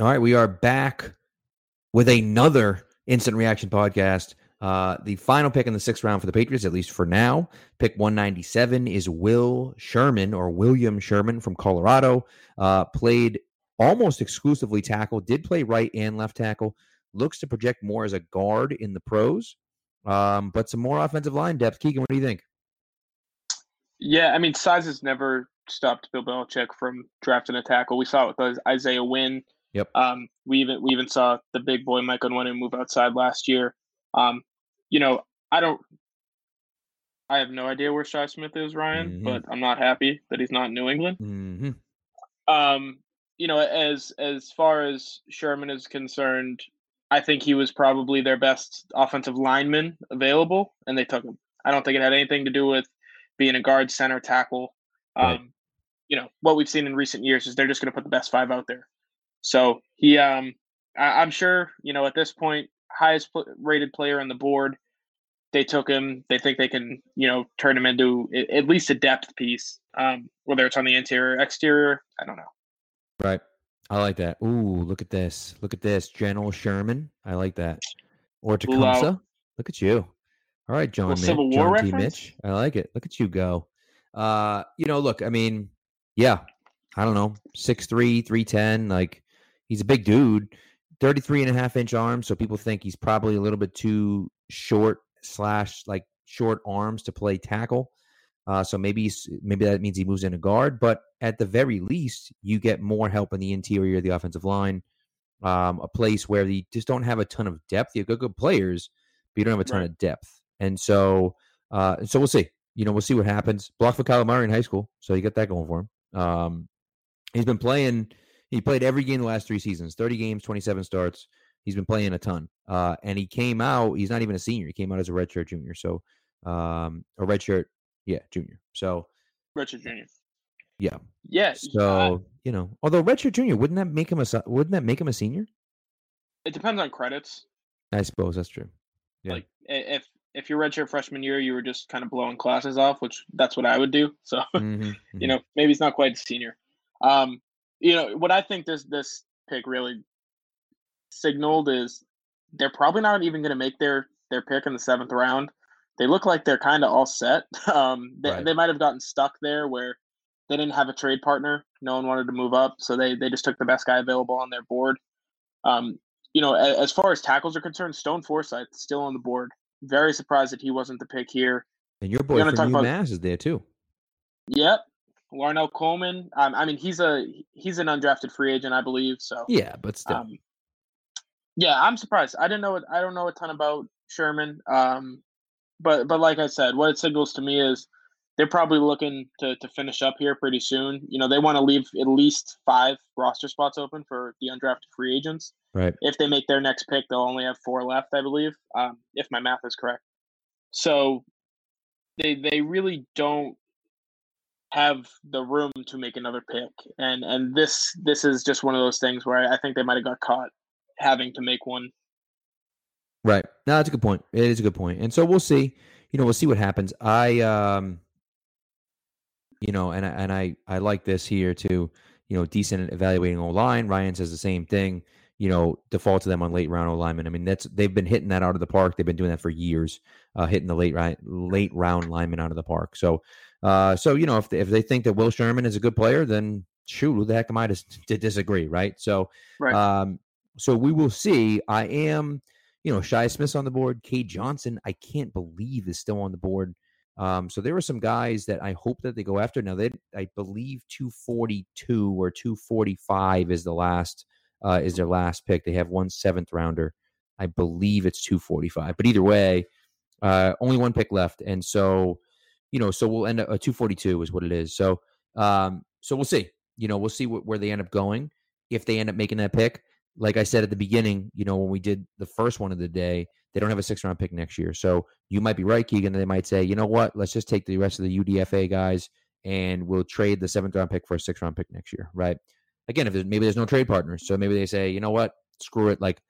All right, we are back with another instant reaction podcast. Uh, the final pick in the sixth round for the Patriots, at least for now, pick 197 is Will Sherman or William Sherman from Colorado. Uh, played almost exclusively tackle, did play right and left tackle. Looks to project more as a guard in the pros, um, but some more offensive line depth. Keegan, what do you think? Yeah, I mean, size has never stopped Bill Belichick from drafting a tackle. We saw it with Isaiah Wynn Yep. Um, we even we even saw the big boy Mike Onwenu move outside last year. Um, you know, I don't. I have no idea where Shi Smith is, Ryan, mm-hmm. but I'm not happy that he's not in New England. Mm-hmm. Um, you know, as as far as Sherman is concerned, I think he was probably their best offensive lineman available, and they took him. I don't think it had anything to do with being a guard, center, tackle. Um, right. You know, what we've seen in recent years is they're just going to put the best five out there. So he, um, I, am sure, you know, at this point, highest pl- rated player on the board. They took him. They think they can, you know, turn him into at least a depth piece, um, whether it's on the interior, exterior. I don't know. Right. I like that. Ooh, look at this. Look at this. General Sherman. I like that. Or Tecumseh. Look at you. All right, John. Mitch, Civil War John reference? T. Mitch. I like it. Look at you go. Uh, you know, look, I mean, yeah, I don't know, 6'3, 310, like he's a big dude 33 and a half inch arms so people think he's probably a little bit too short slash like short arms to play tackle. Uh, so maybe maybe that means he moves in a guard but at the very least you get more help in the interior of the offensive line um, a place where you just don't have a ton of depth. You have good, good players but you don't have a ton right. of depth. And so uh, so we'll see. You know we'll see what happens. Block for Kyler Murray in high school so you got that going for him. Um, he's been playing he played every game the last three seasons, 30 games, 27 starts. He's been playing a ton. Uh, and he came out, he's not even a senior. He came out as a redshirt junior. So, um, a redshirt, yeah, junior. So, redshirt junior. Yeah. Yeah. So, you know, although redshirt junior, wouldn't that make him a, wouldn't that make him a senior? It depends on credits. I suppose that's true. Yeah. Like, if, if your redshirt freshman year, you were just kind of blowing classes off, which that's what I would do. So, mm-hmm, mm-hmm. you know, maybe it's not quite a senior. Um, you know what I think this this pick really signaled is they're probably not even going to make their their pick in the seventh round. They look like they're kind of all set. Um, they, right. they might have gotten stuck there where they didn't have a trade partner. No one wanted to move up, so they they just took the best guy available on their board. Um, you know, as, as far as tackles are concerned, Stone Forsythe still on the board. Very surprised that he wasn't the pick here. And your boy from UMass about, is there too. Yep, Larnell Coleman. Um, I mean, he's a he's an undrafted free agent, I believe. So yeah, but still, um, yeah, I'm surprised. I didn't know. I don't know a ton about Sherman. Um, but but like I said, what it signals to me is they're probably looking to to finish up here pretty soon. You know, they want to leave at least five roster spots open for the undrafted free agents. Right. If they make their next pick, they'll only have four left, I believe, um, if my math is correct. So they they really don't have the room to make another pick. And and this this is just one of those things where I think they might have got caught having to make one. Right. No, that's a good point. It is a good point. And so we'll see. You know, we'll see what happens. I um you know, and I and I I like this here too. You know, decent evaluating O line. Ryan says the same thing. You know, default to them on late round O linemen. I mean, that's they've been hitting that out of the park. They've been doing that for years, uh, hitting the late right late round linemen out of the park. So uh, so you know, if they, if they think that Will Sherman is a good player, then shoot, who the heck am I to, to disagree, right? So, right. Um, so we will see. I am, you know, Shi Smith on the board. Cade Johnson, I can't believe is still on the board. Um, so there are some guys that I hope that they go after. Now, they, I believe 242 or 245 is the last uh, is their last pick. They have one seventh rounder. I believe it's 245. But either way, uh, only one pick left, and so you know, so we'll end up a uh, 242 is what it is. So, um, so we'll see. You know, we'll see what, where they end up going if they end up making that pick. Like I said at the beginning, you know, when we did the first one of the day, they don't have a six round pick next year. So you might be right, Keegan. They might say, you know what, let's just take the rest of the UDFA guys and we'll trade the seventh round pick for a six round pick next year, right? Again, if there's, maybe there's no trade partners, so maybe they say, you know what, screw it, like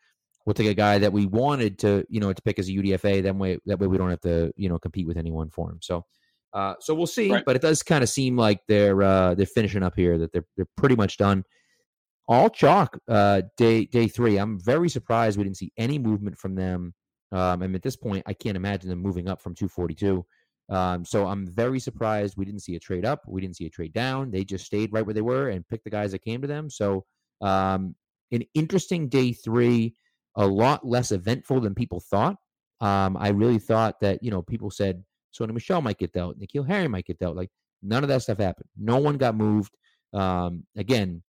we'll take a guy that we wanted to, you know, to pick as a UDFA. That way, that way we don't have to, you know, compete with anyone for him. So uh, so we'll see, right. but it does kind of seem like they're uh, they're finishing up here. That they're they're pretty much done. all chalk uh, day day three. I'm very surprised we didn't see any movement from them. Um, and at this point, I can't imagine them moving up from 242. Um, so I'm very surprised we didn't see a trade up. We didn't see a trade down. They just stayed right where they were and picked the guys that came to them. So um, an interesting day three, a lot less eventful than people thought. Um, I really thought that you know people said Sony Michel might get dealt, N'Keal Harry might get dealt. Like none of that stuff happened. No one got moved. Um, again,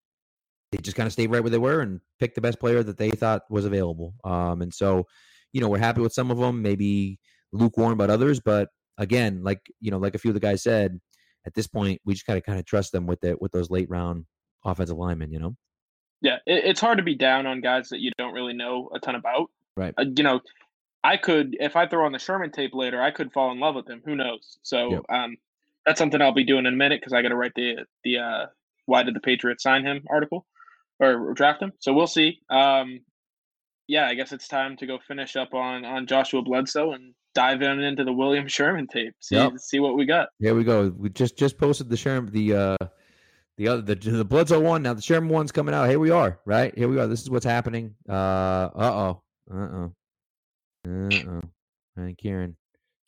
they just kind of stayed right where they were and picked the best player that they thought was available. Um, and so, you know, we're happy with some of them, maybe lukewarm about others, but again, like you know, like a few of the guys said, at this point, we just gotta kind of trust them with the with those late round offensive linemen. You know. Yeah, it, it's hard to be down on guys that you don't really know a ton about. Right. Uh, you know, I could if I throw on the Sherman tape later, I could fall in love with him. Who knows? So yep. um, that's something I'll be doing in a minute because I got to write the the uh, why did the Patriots sign him article or draft him. So we'll see. Um, yeah, I guess it's time to go finish up on on Joshua Bledsoe and dive in into the William Sherman tape. See yep. see what we got. Here we go. We just just posted the Sherman the uh the other the the Bledsoe one. Now the Sherman one's coming out. Here we are. Right here we are. This is what's happening. Uh uh oh uh oh uh oh. And Kieran,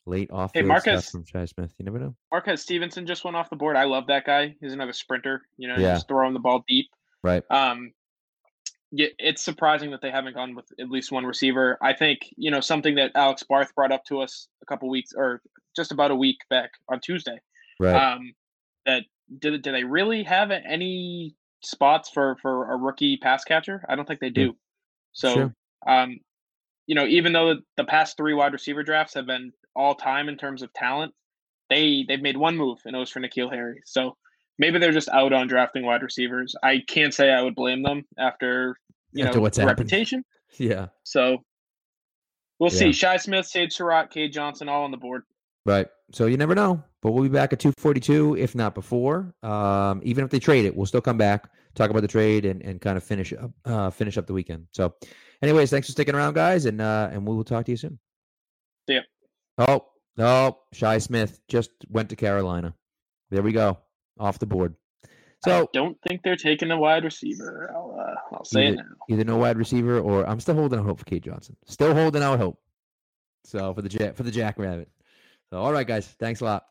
late off hey, Marquez, from Shi Smith. You never know. Marquez Stevenson just went off the board. I love that guy. He's another sprinter. You know, yeah. just throwing the ball deep. Right. Um, yeah, it's surprising that they haven't gone with at least one receiver. I think you know something that Alex Barth brought up to us a couple weeks or just about a week back on Tuesday. Right. Um, that did do they really have any spots for for a rookie pass catcher? I don't think they do. So, sure. um, you know, even though the past three wide receiver drafts have been all time in terms of talent, they they've made one move and it was for N'Keal Harry. So maybe they're just out on drafting wide receivers. I can't say I would blame them after you after know what's reputation. Happened. Yeah. So we'll yeah. see. Shi Smith, Sage Surratt, Cade Johnson, all on the board. Right. So you never know. But we'll be back at 242, if not before. Um, even if they trade it, we'll still come back, talk about the trade, and, and kind of finish up uh, finish up the weekend. So, anyways, thanks for sticking around, guys, and uh, and we will talk to you soon. See ya. Oh, oh, Shi Smith just went to Carolina. There we go off the board. So I don't think they're taking a wide receiver. I'll uh, I'll say either, it now. Either no wide receiver or I'm still holding out hope for Cade Johnson. Still holding out hope. So for the for the Jackrabbit. So all right, guys. Thanks a lot.